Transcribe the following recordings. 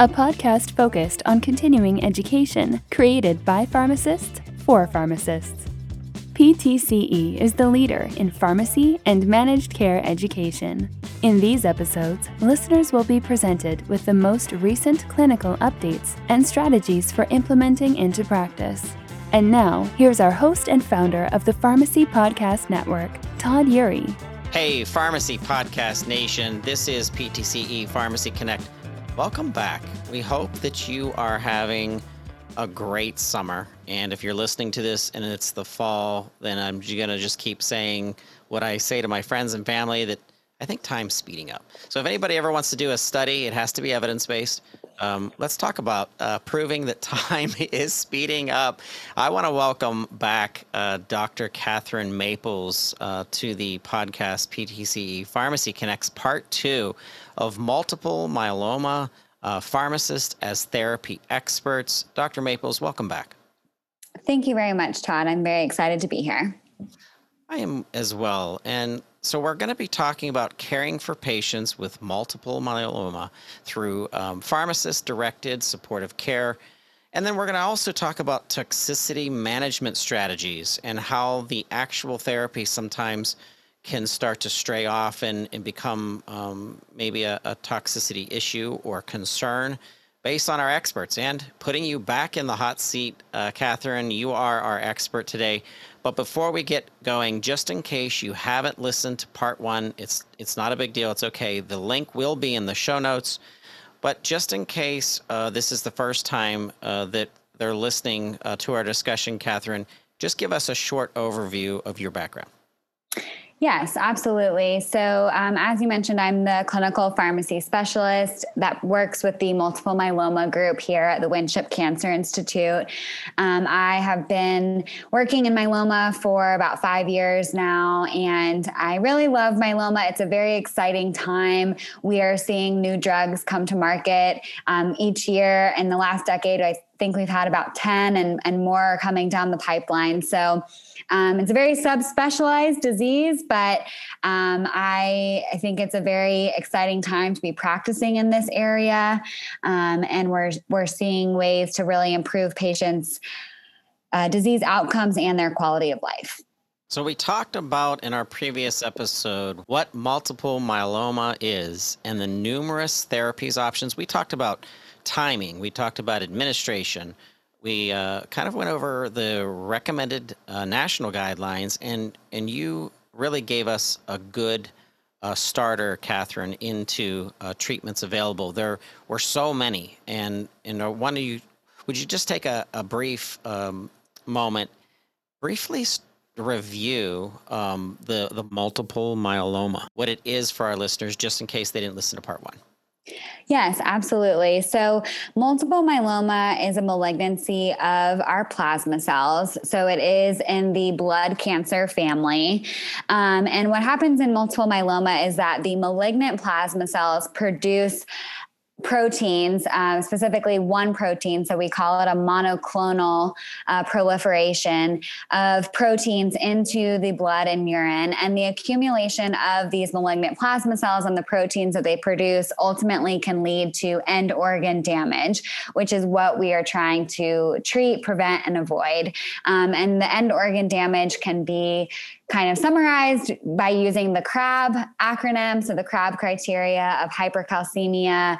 a podcast focused on continuing education created by pharmacists for pharmacists. PTCE is the leader in pharmacy and managed care education. In these episodes, listeners will be presented with the most recent clinical updates and strategies for implementing into practice. And now, here's our host and founder of the Pharmacy Podcast Network, Todd Eury. Hey, Pharmacy Podcast Nation. This is PTCE Pharmacy Connect. Welcome back. We hope that you are having a great summer. And if you're listening to this and it's the fall, then I'm going to just keep saying what I say to my friends and family that I think time's speeding up. So if anybody ever wants to do a study, it has to be evidence based. Um, let's talk about uh, proving that time is speeding up. I want to welcome back uh, Dr. Kathryn Maples uh, to the podcast PTCE Pharmacy Connects Part 2 of Multiple Myeloma uh, Pharmacist as Therapy Experts. Dr. Maples, welcome back. Thank you very much, Todd. I'm very excited to be here. I am as well. And so, we're going to be talking about caring for patients with multiple myeloma through um, pharmacist directed supportive care. And then we're going to also talk about toxicity management strategies and how the actual therapy sometimes can start to stray off and, and become um, maybe a, a toxicity issue or concern based on our experts. And putting you back in the hot seat, uh, Kathryn, you are our expert today. But before we get going, just in case you haven't listened to part one, it's it's not a big deal. It's okay. The link will be in the show notes. But just in case uh, this is the first time uh, that they're listening uh, to our discussion, Kathryn, just give us a short overview of your background. Yes, absolutely. So, um, as you mentioned, I'm the clinical pharmacy specialist that works with the multiple myeloma group here at the Winship Cancer Institute. Um, I have been working in myeloma for about five years now, and I really love myeloma. It's a very exciting time. We are seeing new drugs come to market um, each year. In the last decade, I think we've had about 10 and, and more coming down the pipeline. So, um, it's a very subspecialized disease, but um, I, I think it's a very exciting time to be practicing in this area, um, and we're we're seeing ways to really improve patients' uh, disease outcomes and their quality of life. So, we talked about in our previous episode what multiple myeloma is and the numerous therapies options. We talked about timing, we talked about administration, we uh, kind of went over the recommended uh, national guidelines, and and you really gave us a good uh, starter, Kathryn, into uh, treatments available. There were so many, and and one of you, would you just take a, a brief um, moment, briefly review um, the the multiple myeloma, what it is for our listeners, just in case they didn't listen to part one. Yes, absolutely. So, multiple myeloma is a malignancy of our plasma cells. So, it is in the blood cancer family. Um, and what happens in multiple myeloma is that the malignant plasma cells produce proteins, uh, specifically one protein. So we call it a monoclonal uh, proliferation of proteins into the blood and urine. And the accumulation of these malignant plasma cells and the proteins that they produce ultimately can lead to end organ damage, which is what we are trying to treat, prevent, and avoid. Um, and the end organ damage can be kind of summarized by using the CRAB acronym. So the CRAB criteria of hypercalcemia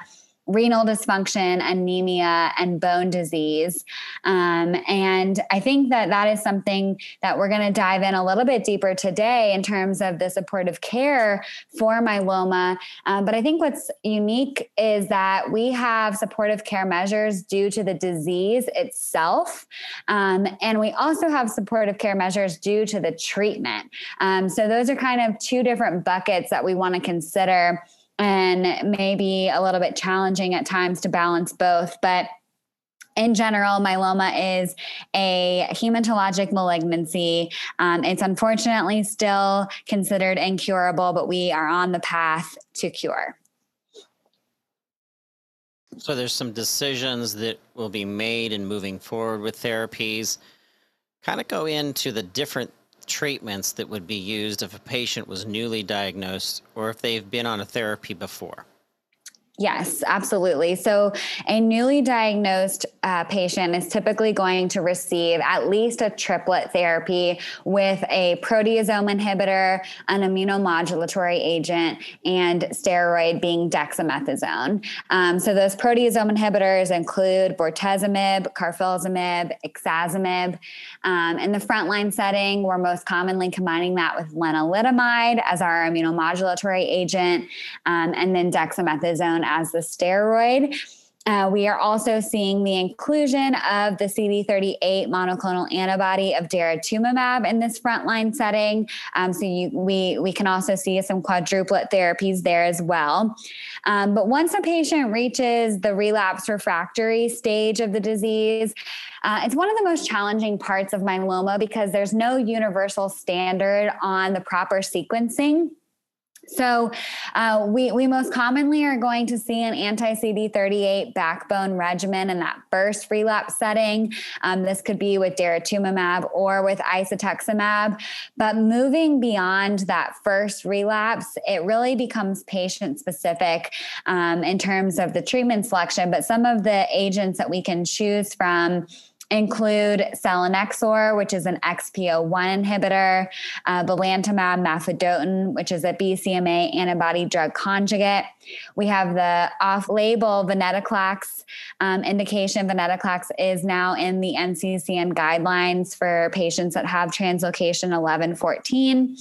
renal dysfunction, anemia, and bone disease. Um, and I think that that is something that we're going to dive in a little bit deeper today in terms of the supportive care for myeloma. Um, but I think what's unique is that we have supportive care measures due to the disease itself. Um, and we also have supportive care measures due to the treatment. Um, so those are kind of two different buckets that we want to consider and maybe a little bit challenging at times to balance both. But in general, myeloma is a hematologic malignancy. Um, it's unfortunately still considered incurable, but we are on the path to cure. So there's some decisions that will be made in moving forward with therapies. Kind of go into the different treatments that would be used if a patient was newly diagnosed or if they've been on a therapy before. Yes, absolutely. So, a newly diagnosed uh, patient is typically going to receive at least a triplet therapy with a proteasome inhibitor, an immunomodulatory agent, and steroid being dexamethasone. Um, so, those proteasome inhibitors include bortezomib, carfilzomib, ixazomib. Um, in the frontline setting, we're most commonly combining that with lenalidomide as our immunomodulatory agent, um, and then dexamethasone as the steroid. Uh, we are also seeing the inclusion of the CD38 monoclonal antibody of daratumumab in this frontline setting. Um, so you, we we can also see some quadruplet therapies there as well. Um, but once a patient reaches the relapse refractory stage of the disease, uh, it's one of the most challenging parts of myeloma because there's no universal standard on the proper sequencing so, uh, we, we most commonly are going to see an anti CD38 backbone regimen in that first relapse setting. Um, this could be with daratumumab or with isatuximab. But moving beyond that first relapse, it really becomes patient specific um, in terms of the treatment selection. But some of the agents that we can choose from include selinexor, which is an XPO1 inhibitor, uh, belantamab mafodotin, which is a BCMA antibody drug conjugate. We have the off-label venetoclax um, indication. Venetoclax is now in the NCCN guidelines for patients that have translocation 1114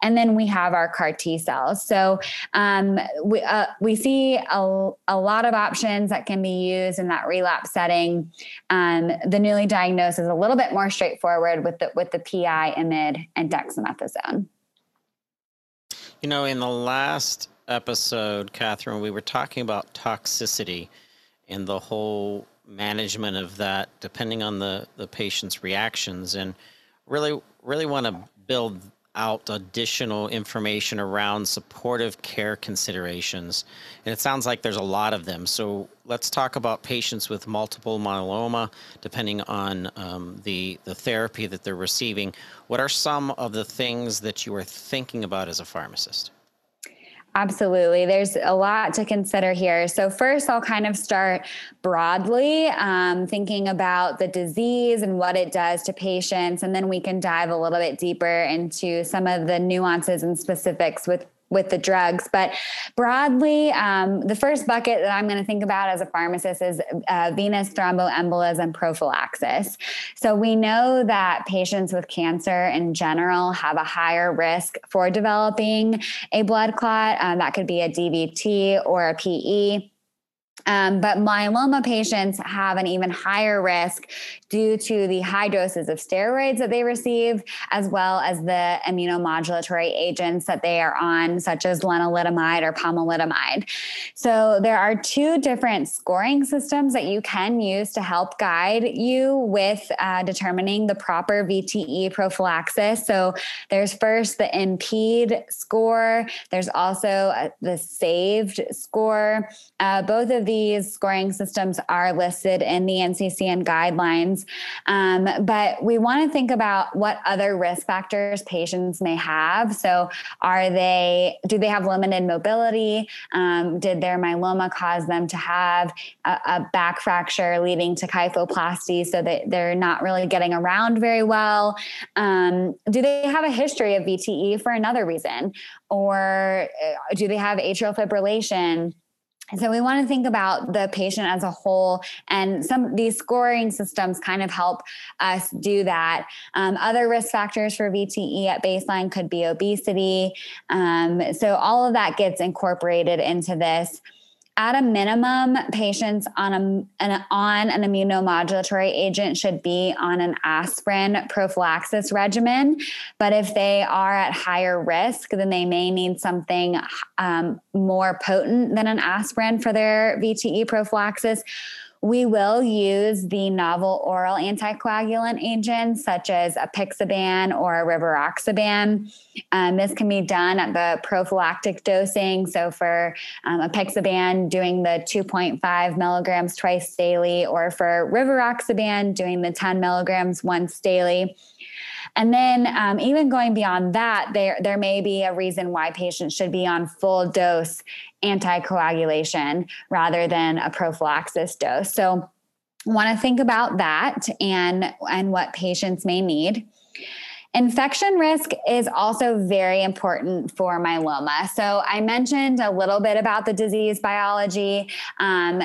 and then we have our CAR T cells. So um, we uh, we see a, a lot of options that can be used in that relapse setting. Um, the newly diagnosed is a little bit more straightforward with the with the PI, IMID, and dexamethasone. You know, in the last episode, Kathryn, we were talking about toxicity and the whole management of that, depending on the the patient's reactions, and really, really want to build out additional information around supportive care considerations. And it sounds like there's a lot of them. So let's talk about patients with multiple myeloma, depending on um, the, the therapy that they're receiving. What are some of the things that you are thinking about as a pharmacist? Absolutely. There's a lot to consider here. So, first, I'll kind of start broadly, um, thinking about the disease and what it does to patients. And then we can dive a little bit deeper into some of the nuances and specifics with with the drugs. But broadly, um, the first bucket that I'm going to think about as a pharmacist is uh, venous thromboembolism prophylaxis. So we know that patients with cancer in general have a higher risk for developing a blood clot. Um, that could be a DVT or a PE. Um, but myeloma patients have an even higher risk due to the high doses of steroids that they receive, as well as the immunomodulatory agents that they are on, such as lenalidomide or pomalidomide. So there are two different scoring systems that you can use to help guide you with uh, determining the proper VTE prophylaxis. So there's first the IMPEDE score. There's also uh, the SAVED score. Uh, both of these scoring systems are listed in the NCCN guidelines. Um, but we want to think about what other risk factors patients may have. So, are they, do they have limited mobility? Um, did their myeloma cause them to have a, a back fracture leading to kyphoplasty so that they're not really getting around very well? Um, do they have a history of VTE for another reason? Or uh, do they have atrial fibrillation? So we want to think about the patient as a whole, and some these scoring systems kind of help us do that. Um, other risk factors for VTE at baseline could be obesity. Um, so all of that gets incorporated into this at a minimum, patients on a, an, on an immunomodulatory agent should be on an aspirin prophylaxis regimen. But if they are at higher risk, then they may need something um, more potent than an aspirin for their VTE prophylaxis we will use the novel oral anticoagulant agents such as apixaban or rivaroxaban. Um, this can be done at the prophylactic dosing. So for um, apixaban, doing the 2.5 milligrams twice daily, or for rivaroxaban, doing the 10 milligrams once daily. And then um, even going beyond that, there there may be a reason why patients should be on full dose anticoagulation rather than a prophylaxis dose. So want to think about that and and what patients may need. Infection risk is also very important for myeloma. So, I mentioned a little bit about the disease biology. Um,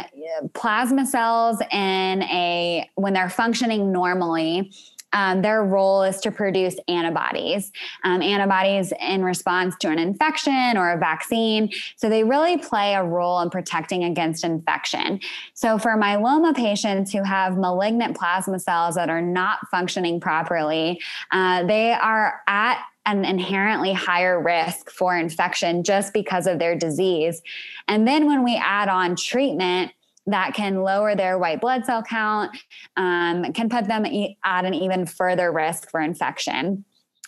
plasma cells in a when they're functioning normally, um, their role is to produce antibodies, um, antibodies in response to an infection or a vaccine. So they really play a role in protecting against infection. So for myeloma patients who have malignant plasma cells that are not functioning properly, uh, they are at an inherently higher risk for infection just because of their disease. And then when we add on treatment, that can lower their white blood cell count, um, can put them at an even further risk for infection.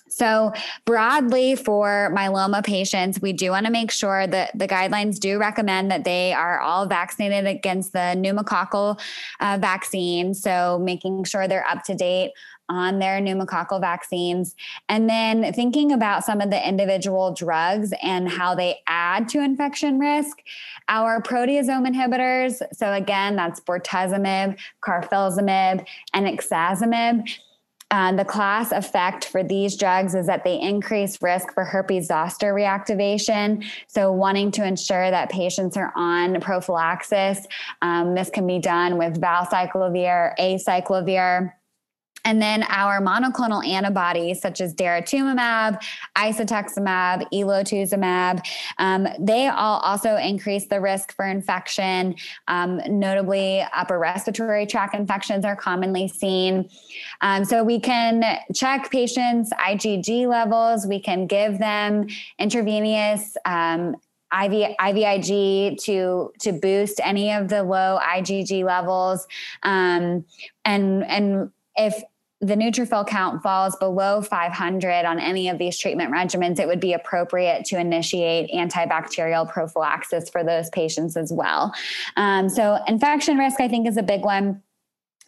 So, broadly for myeloma patients, we do want to make sure that the guidelines do recommend that they are all vaccinated against the pneumococcal uh, vaccine. So, making sure they're up to date on their pneumococcal vaccines. And then thinking about some of the individual drugs and how they add to infection risk. Our proteasome inhibitors, so again, that's bortezomib, carfilzomib, and ixazomib. Uh, the class effect for these drugs is that they increase risk for herpes zoster reactivation. So, wanting to ensure that patients are on prophylaxis, um, this can be done with valacyclovir, acyclovir and then our monoclonal antibodies, such as daratumumab, isatuximab, elotuzumab, um, they all also increase the risk for infection. Um, notably, upper respiratory tract infections are commonly seen. Um, so we can check patients' IgG levels. We can give them intravenous um, IV, IVIG to to boost any of the low IgG levels, um, and and if the neutrophil count falls below 500 on any of these treatment regimens, it would be appropriate to initiate antibacterial prophylaxis for those patients as well. Um, so, infection risk, I think, is a big one.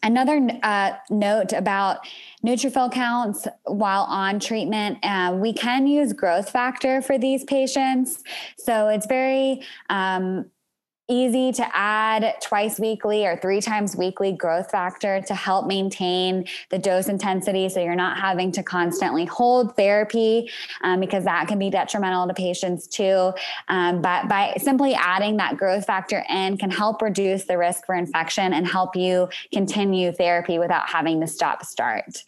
Another uh, note about neutrophil counts while on treatment, uh, we can use growth factor for these patients. So it's very um, easy to add twice weekly or three times weekly growth factor to help maintain the dose intensity so you're not having to constantly hold therapy um, because that can be detrimental to patients too. Um, but by simply adding that growth factor in can help reduce the risk for infection and help you continue therapy without having to stop start.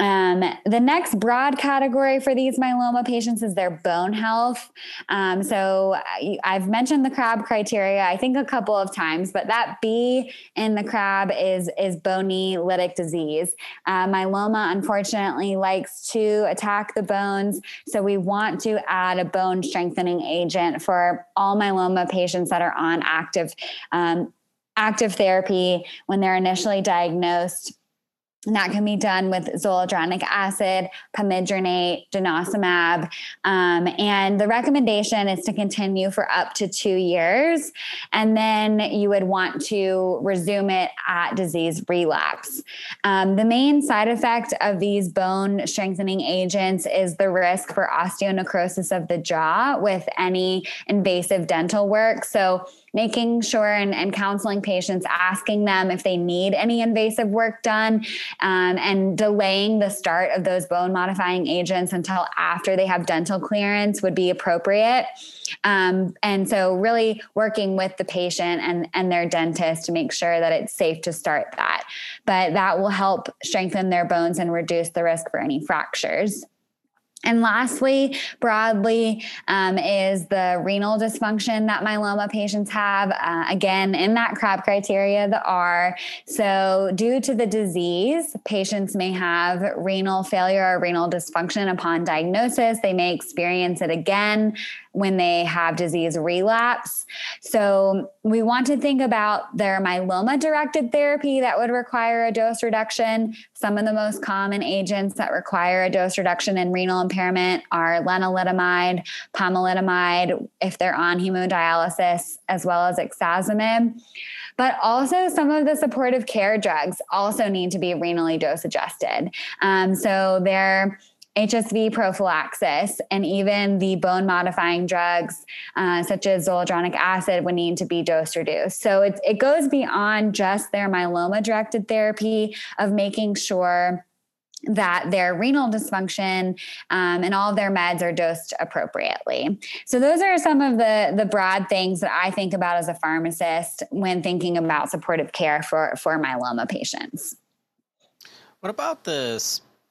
Um, the next broad category for these myeloma patients is their bone health. Um, so I've mentioned the CRAB criteria, I think a couple of times, but that B in the CRAB is is bony lytic disease. Uh, myeloma, unfortunately, likes to attack the bones, so we want to add a bone strengthening agent for all myeloma patients that are on active um, active therapy when they're initially diagnosed that can be done with zoledronic acid, pamidronate, denosumab. Um, and the recommendation is to continue for up to two years. And then you would want to resume it at disease relapse. Um, the main side effect of these bone strengthening agents is the risk for osteonecrosis of the jaw with any invasive dental work. So, making sure and, and counseling patients, asking them if they need any invasive work done, um, and delaying the start of those bone modifying agents until after they have dental clearance would be appropriate. Um, and so, really working with the patient and, and their dentist to make sure that it's safe to start that. But that will help strengthen their bones and reduce the risk for any fractures. And lastly, broadly, um, is the renal dysfunction that myeloma patients have. Uh, again, in that CRAB criteria, the R. So, due to the disease, patients may have renal failure or renal dysfunction upon diagnosis. They may experience it again when they have disease relapse. So we want to think about their myeloma directed therapy that would require a dose reduction. Some of the most common agents that require a dose reduction in renal impairment are lenalidomide, pomalidomide, if they're on hemodialysis, as well as ixazomib. But also, some of the supportive care drugs also need to be renally dose adjusted. Um, so they're HSV prophylaxis and even the bone modifying drugs uh, such as zoledronic acid would need to be dose reduced. So it, it goes beyond just their myeloma directed therapy of making sure that their renal dysfunction um, and all their meds are dosed appropriately. So those are some of the the broad things that I think about as a pharmacist when thinking about supportive care for for myeloma patients. What about the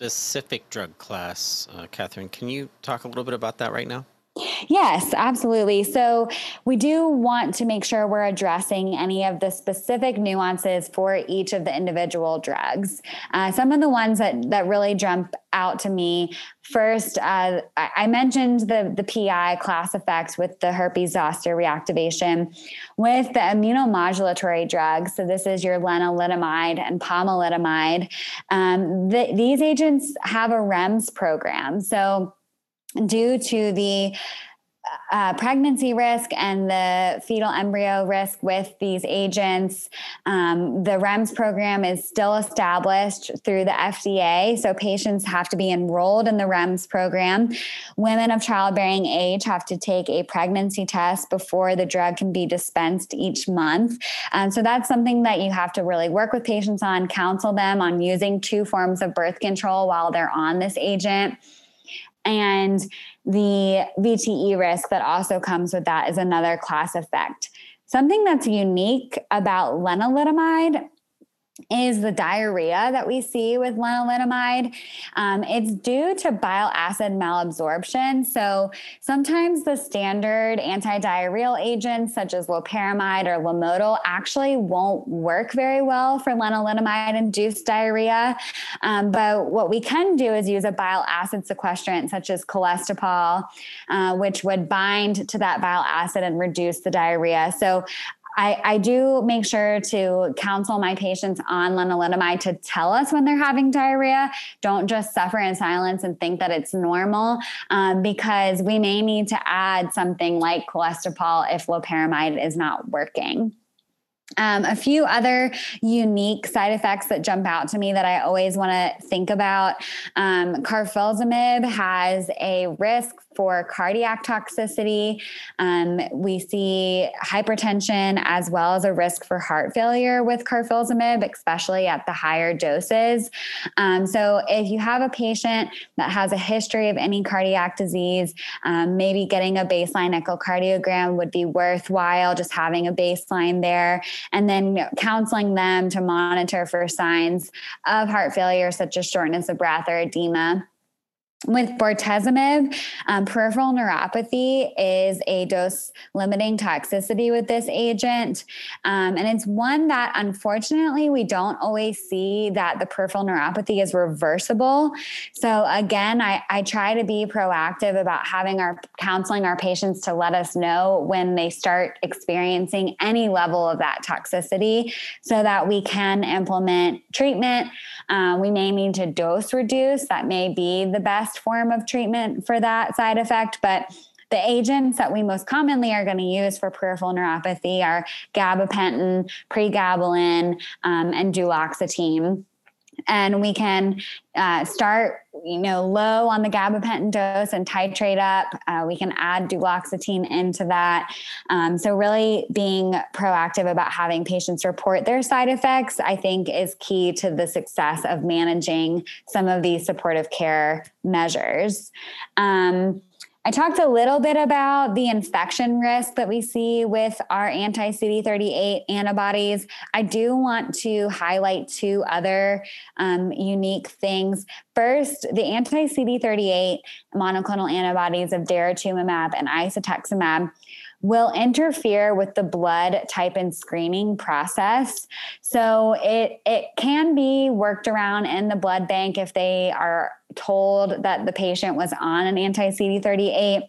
specific drug class, uh, Kathryn? Can you talk a little bit about that right now? Yes, absolutely. So we do want to make sure we're addressing any of the specific nuances for each of the individual drugs. Uh, some of the ones that that really jump out to me first, uh, I mentioned the the PI class effects with the herpes zoster reactivation with the immunomodulatory drugs. So this is your lenalidomide and pomalidomide. Um, the, these agents have a REMS program. So due to the uh, pregnancy risk and the fetal embryo risk with these agents. Um, the REMS program is still established through the FDA, so patients have to be enrolled in the REMS program. Women of childbearing age have to take a pregnancy test before the drug can be dispensed each month. Um, so that's something that you have to really work with patients on, counsel them on using two forms of birth control while they're on this agent. And the VTE risk that also comes with that is another class effect. Something that's unique about lenalidomide is the diarrhea that we see with lenalidomide. Um, it's due to bile acid malabsorption. So sometimes the standard anti-diarrheal agents such as loperamide or Lomotil actually won't work very well for lenalidomide-induced diarrhea. Um, but what we can do is use a bile acid sequestrant such as cholestyramine, uh, which would bind to that bile acid and reduce the diarrhea. So I, I do make sure to counsel my patients on lenalidomide to tell us when they're having diarrhea. Don't just suffer in silence and think that it's normal um, because we may need to add something like cholestyramine if loperamide is not working. Um, a few other unique side effects that jump out to me that I always want to think about. Um, carfilzomib has a risk for cardiac toxicity. Um, we see hypertension as well as a risk for heart failure with carfilzomib, especially at the higher doses. Um, so, if you have a patient that has a history of any cardiac disease, um, maybe getting a baseline echocardiogram would be worthwhile, just having a baseline there, and then counseling them to monitor for signs of heart failure, such as shortness of breath or edema with bortezomib, um, peripheral neuropathy is a dose limiting toxicity with this agent. Um, and it's one that unfortunately we don't always see that the peripheral neuropathy is reversible. So again, I, I try to be proactive about having our counseling our patients to let us know when they start experiencing any level of that toxicity so that we can implement treatment. Uh, we may need to dose reduce. That may be the best form of treatment for that side effect, but the agents that we most commonly are going to use for peripheral neuropathy are gabapentin, pregabalin, um, and duloxetine and we can uh, start you know low on the gabapentin dose and titrate up. Uh, we can add duloxetine into that. Um, so really being proactive about having patients report their side effects i think is key to the success of managing some of these supportive care measures. Um, I talked a little bit about the infection risk that we see with our anti CD38 antibodies. I do want to highlight two other um, unique things. First, the anti CD38 monoclonal antibodies of daratumumab and isatuximab will interfere with the blood type and screening process. So it it can be worked around in the blood bank if they are told that the patient was on an anti-CD38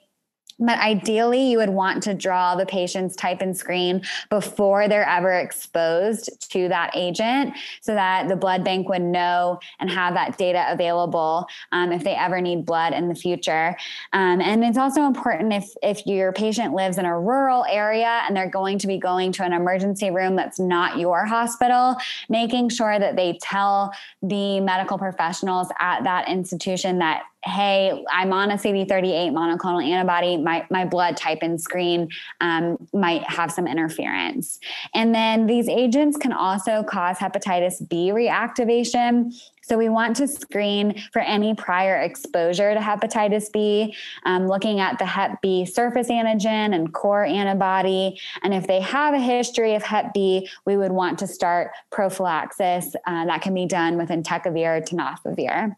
But ideally, you would want to draw the patient's type and screen before they're ever exposed to that agent so that the blood bank would know and have that data available um, if they ever need blood in the future. Um, and it's also important if, if your patient lives in a rural area and they're going to be going to an emergency room that's not your hospital, making sure that they tell the medical professionals at that institution that hey, I'm on a CD38 monoclonal antibody. My, my blood type and screen um, might have some interference. And then these agents can also cause hepatitis B reactivation. So we want to screen for any prior exposure to hepatitis B, um, looking at the Hep B surface antigen and core antibody. And if they have a history of Hep B, we would want to start prophylaxis. Uh, that can be done with entecavir tenofovir.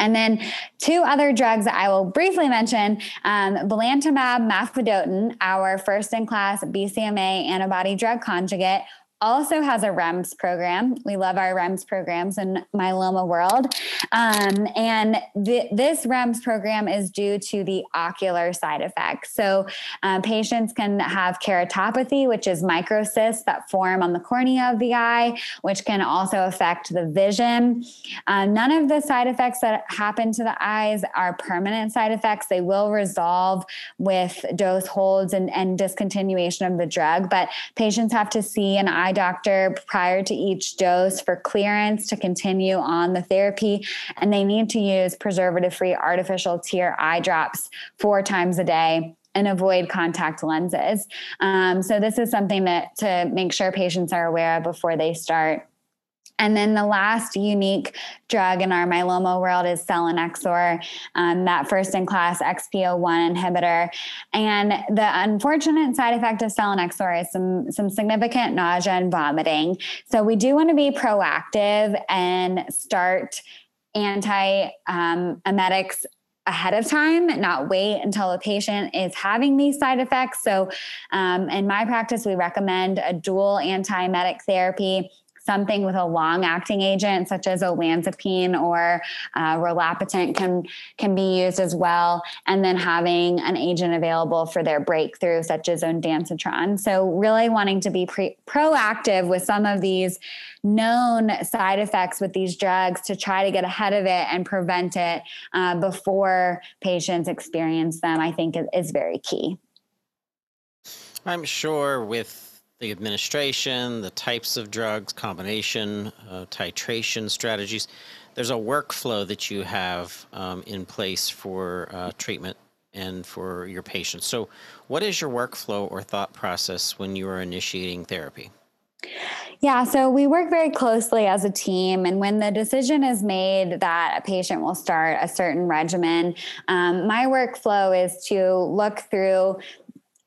And then two other drugs that I will briefly mention um, belantamab mafodotin, our first in class BCMA antibody drug conjugate, also has a REMS program. We love our REMS programs in myeloma world. Um, and th- this REMS program is due to the ocular side effects. So uh, patients can have keratopathy, which is microcysts that form on the cornea of the eye, which can also affect the vision. Uh, none of the side effects that happen to the eyes are permanent side effects. They will resolve with dose holds and, and discontinuation of the drug, but patients have to see an eye doctor prior to each dose for clearance to continue on the therapy. And they need to use preservative free artificial tear eye drops four times a day and avoid contact lenses. Um, so, this is something that to make sure patients are aware of before they start and then the last unique drug in our myeloma world is selinexor, um, that first in class XPO1 inhibitor. And the unfortunate side effect of selinexor is some, some significant nausea and vomiting. So we do want to be proactive and start anti um, emetics ahead of time, not wait until a patient is having these side effects. So, um, in my practice, we recommend a dual antiemetic therapy something with a long acting agent such as olanzapine or uh, rolapitant can can be used as well. And then having an agent available for their breakthrough such as ondansetron. So really wanting to be pre- proactive with some of these known side effects with these drugs to try to get ahead of it and prevent it uh, before patients experience them i think is, is very key. I'm sure with the administration, the types of drugs, combination, uh, titration strategies. There's a workflow that you have um, in place for uh, treatment and for your patients. So, what is your workflow or thought process when you are initiating therapy? Yeah, so we work very closely as a team. And when the decision is made that a patient will start a certain regimen, um, my workflow is to look through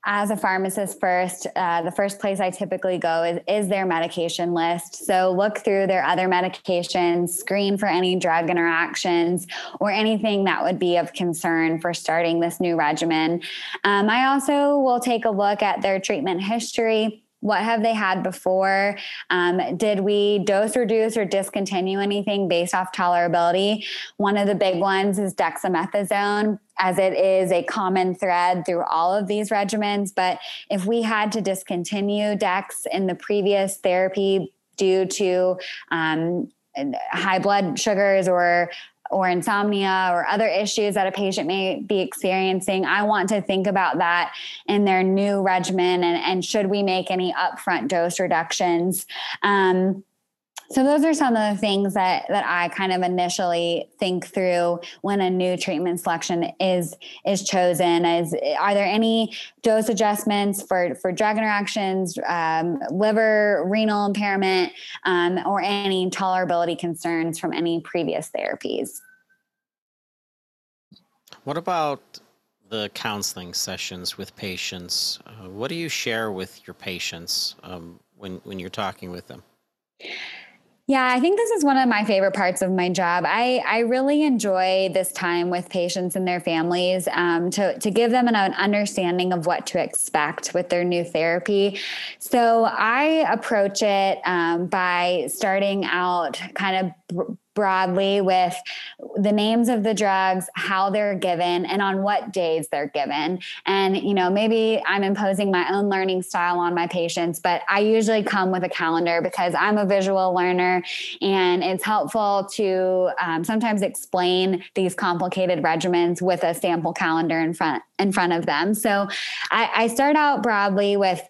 as a pharmacist first uh, the first place i typically go is, is their medication list. So look through their other medications screen for any drug interactions or anything that would be of concern for starting this new regimen. Um, i also will take a look at their treatment history what have they had before? Um, did we dose reduce or discontinue anything based off tolerability? One of the big ones is dexamethasone, as it is a common thread through all of these regimens. But if we had to discontinue Dex in the previous therapy due to um, high blood sugars or or insomnia or other issues that a patient may be experiencing, I want to think about that in their new regimen and, and should we make any upfront dose reductions. Um, so those are some of the things that that I kind of initially think through when a new treatment selection is is chosen. Is are there any dose adjustments for for drug interactions, um, liver, renal impairment, um, or any tolerability concerns from any previous therapies? What about the counseling sessions with patients? Uh, what do you share with your patients um, when when you're talking with them? Yeah, I think this is one of my favorite parts of my job. I, I really enjoy this time with patients and their families um, to, to give them an understanding of what to expect with their new therapy. So I approach it um, by starting out kind of broadly with the names of the drugs, how they're given, and on what days they're given. And, you know, maybe I'm imposing my own learning style on my patients, but I usually come with a calendar because I'm a visual learner and it's helpful to um, sometimes explain these complicated regimens with a sample calendar in front in front of them. So I, I start out broadly with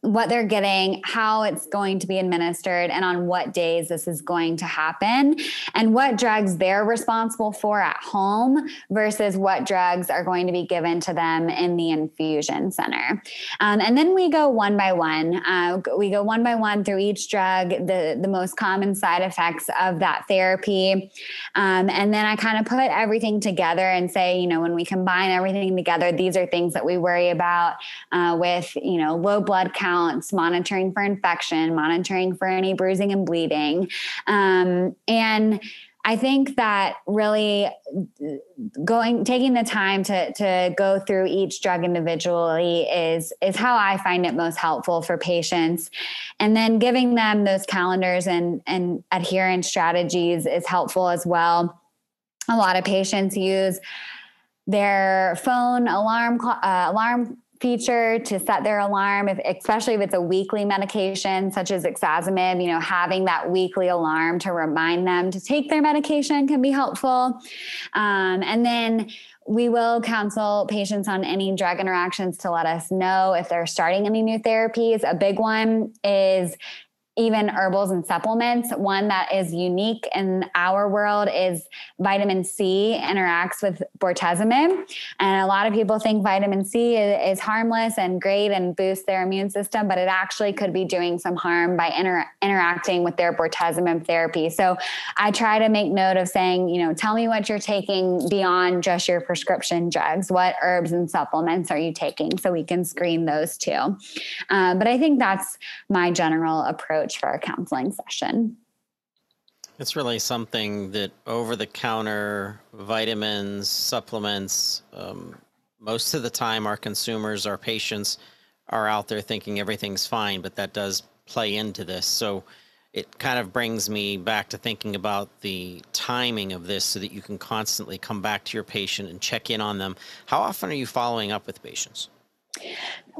what they're getting, how it's going to be administered, and on what days this is going to happen, and what drugs they're responsible for at home versus what drugs are going to be given to them in the infusion center. Um, and then we go one by one. Uh, we go one by one through each drug, the, the most common side effects of that therapy. Um, and then I kind of put everything together and say, you know, when we combine everything together, these are things that we worry about uh, with, you know, low blood counts, monitoring for infection, monitoring for any bruising and bleeding. Um, and I think that really going taking the time to to go through each drug individually is is how I find it most helpful for patients. And then giving them those calendars and and adherence strategies is helpful as well. A lot of patients use their phone alarm uh, alarm feature to set their alarm, if, especially if it's a weekly medication such as ixazomib, you know, having that weekly alarm to remind them to take their medication can be helpful. Um, and then we will counsel patients on any drug interactions to let us know if they're starting any new therapies. A big one is even herbals and supplements. One that is unique in our world is vitamin C interacts with bortezomib. And a lot of people think vitamin C is, harmless and great and boosts their immune system, but it actually could be doing some harm by inter- interacting with their bortezomib therapy. So I try to make note of saying, you know, tell me what you're taking beyond just your prescription drugs. What herbs and supplements are you taking? So we can screen those too. Um, but I think that's my general approach approach for a counseling session. It's really something that over the counter vitamins, supplements, um, most of the time our consumers, our patients are out there thinking everything's fine, but that does play into this. So it kind of brings me back to thinking about the timing of this so that you can constantly come back to your patient and check in on them. How often are you following up with patients?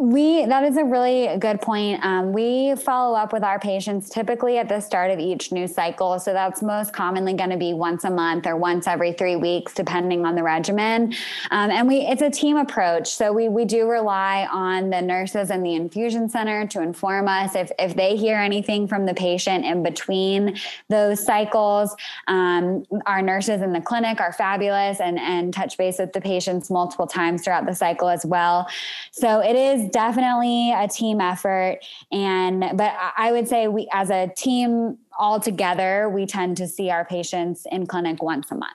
We that is a really good point. Um, we follow up with our patients typically at the start of each new cycle, so that's most commonly going to be once a month or once every three weeks, depending on the regimen. Um, and we it's a team approach, so we we do rely on the nurses in the infusion center to inform us if if they hear anything from the patient in between those cycles. Um, our nurses in the clinic are fabulous and and touch base with the patients multiple times throughout the cycle as well. So it is definitely a team effort. And, but I would say we, as a team all together, we tend to see our patients in clinic once a month.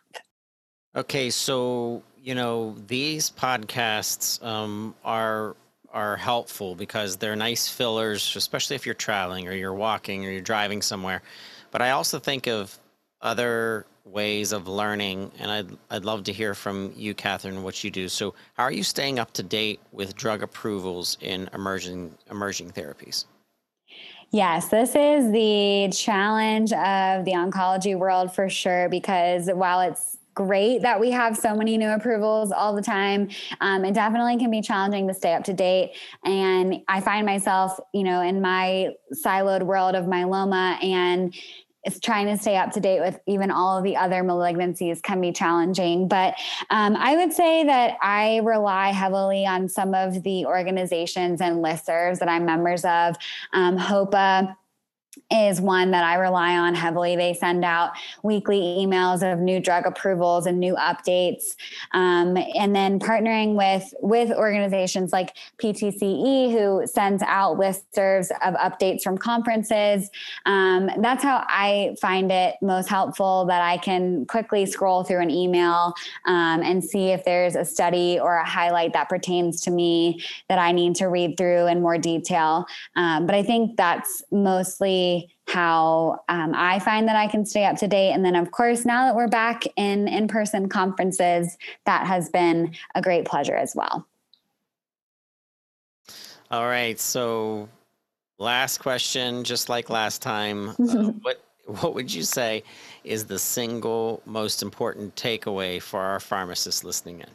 Okay. So, you know, these podcasts um, are are helpful because they're nice fillers, especially if you're traveling or you're walking or you're driving somewhere. But I also think of other ways of learning, and I'd I'd love to hear from you, Kathryn, what you do. So, how are you staying up to date with drug approvals in emerging emerging therapies? Yes, this is the challenge of the oncology world for sure. Because while it's great that we have so many new approvals all the time. Um, it definitely can be challenging to stay up to date. And I find myself, you know, in my siloed world of myeloma and is trying to stay up to date with even all of the other malignancies can be challenging. But um, I would say that I rely heavily on some of the organizations and listservs that I'm members of. Um, HOPA is one that I rely on heavily. They send out weekly emails of new drug approvals and new updates, um, and then partnering with with organizations like PTCE, who sends out listservs of updates from conferences. Um, that's how I find it most helpful. That I can quickly scroll through an email um, and see if there's a study or a highlight that pertains to me that I need to read through in more detail. Um, but I think that's mostly how um, I find that I can stay up to date. And then, of course, now that we're back in in person conferences, that has been a great pleasure as well. All right. So, last question, just like last time, uh, what what would you say is the single most important takeaway for our pharmacists listening in?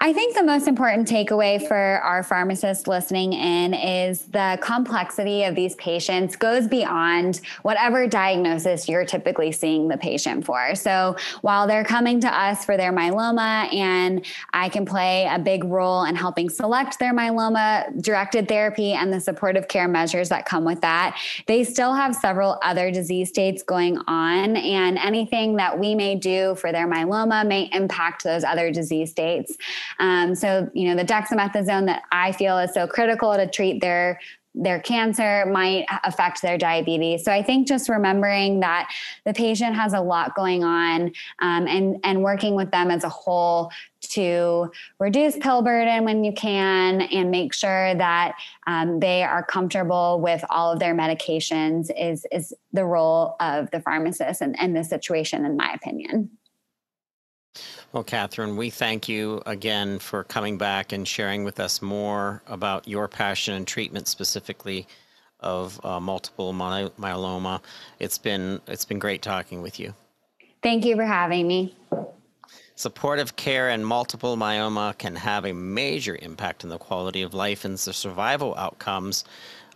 I think the most important takeaway for our pharmacists listening in is the complexity of these patients goes beyond whatever diagnosis you're typically seeing the patient for. So while they're coming to us for their myeloma and I can play a big role in helping select their myeloma directed therapy and the supportive care measures that come with that, they still have several other disease states going on and anything that we may do for their myeloma may impact those other disease states. Um, so, you know, the dexamethasone that I feel is so critical to treat their their cancer might affect their diabetes. So I think just remembering that the patient has a lot going on um, and and working with them as a whole to reduce pill burden when you can and make sure that um, they are comfortable with all of their medications is is the role of the pharmacist and, and the situation in my opinion. Well, Kathryn, we thank you again for coming back and sharing with us more about your passion and treatment specifically of uh, multiple my- myeloma. It's been it's been great talking with you. Thank you for having me. Supportive care in multiple myeloma can have a major impact on the quality of life and the survival outcomes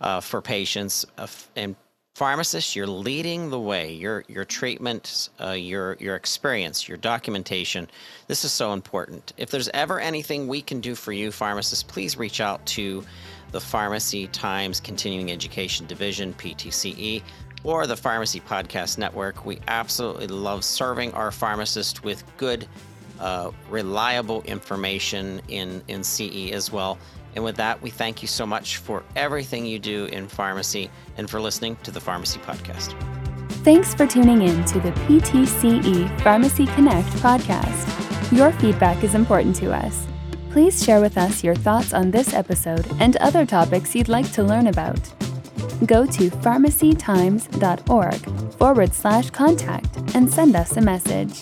uh, for patients. Uh, and pharmacist, you're leading the way. Your your treatment, uh, your your experience, your documentation. This is so important. If there's ever anything we can do for you, pharmacists, please reach out to the Pharmacy Times Continuing Education Division (PTCE) or the Pharmacy Podcast Network. We absolutely love serving our pharmacists with good, uh, reliable information in in CE as well. And with that, we thank you so much for everything you do in pharmacy and for listening to the Pharmacy Podcast. Thanks for tuning in to the PTCE Pharmacy Connect podcast. Your feedback is important to us. Please share with us your thoughts on this episode and other topics you'd like to learn about. Go to pharmacytimes.org forward slash contact and send us a message.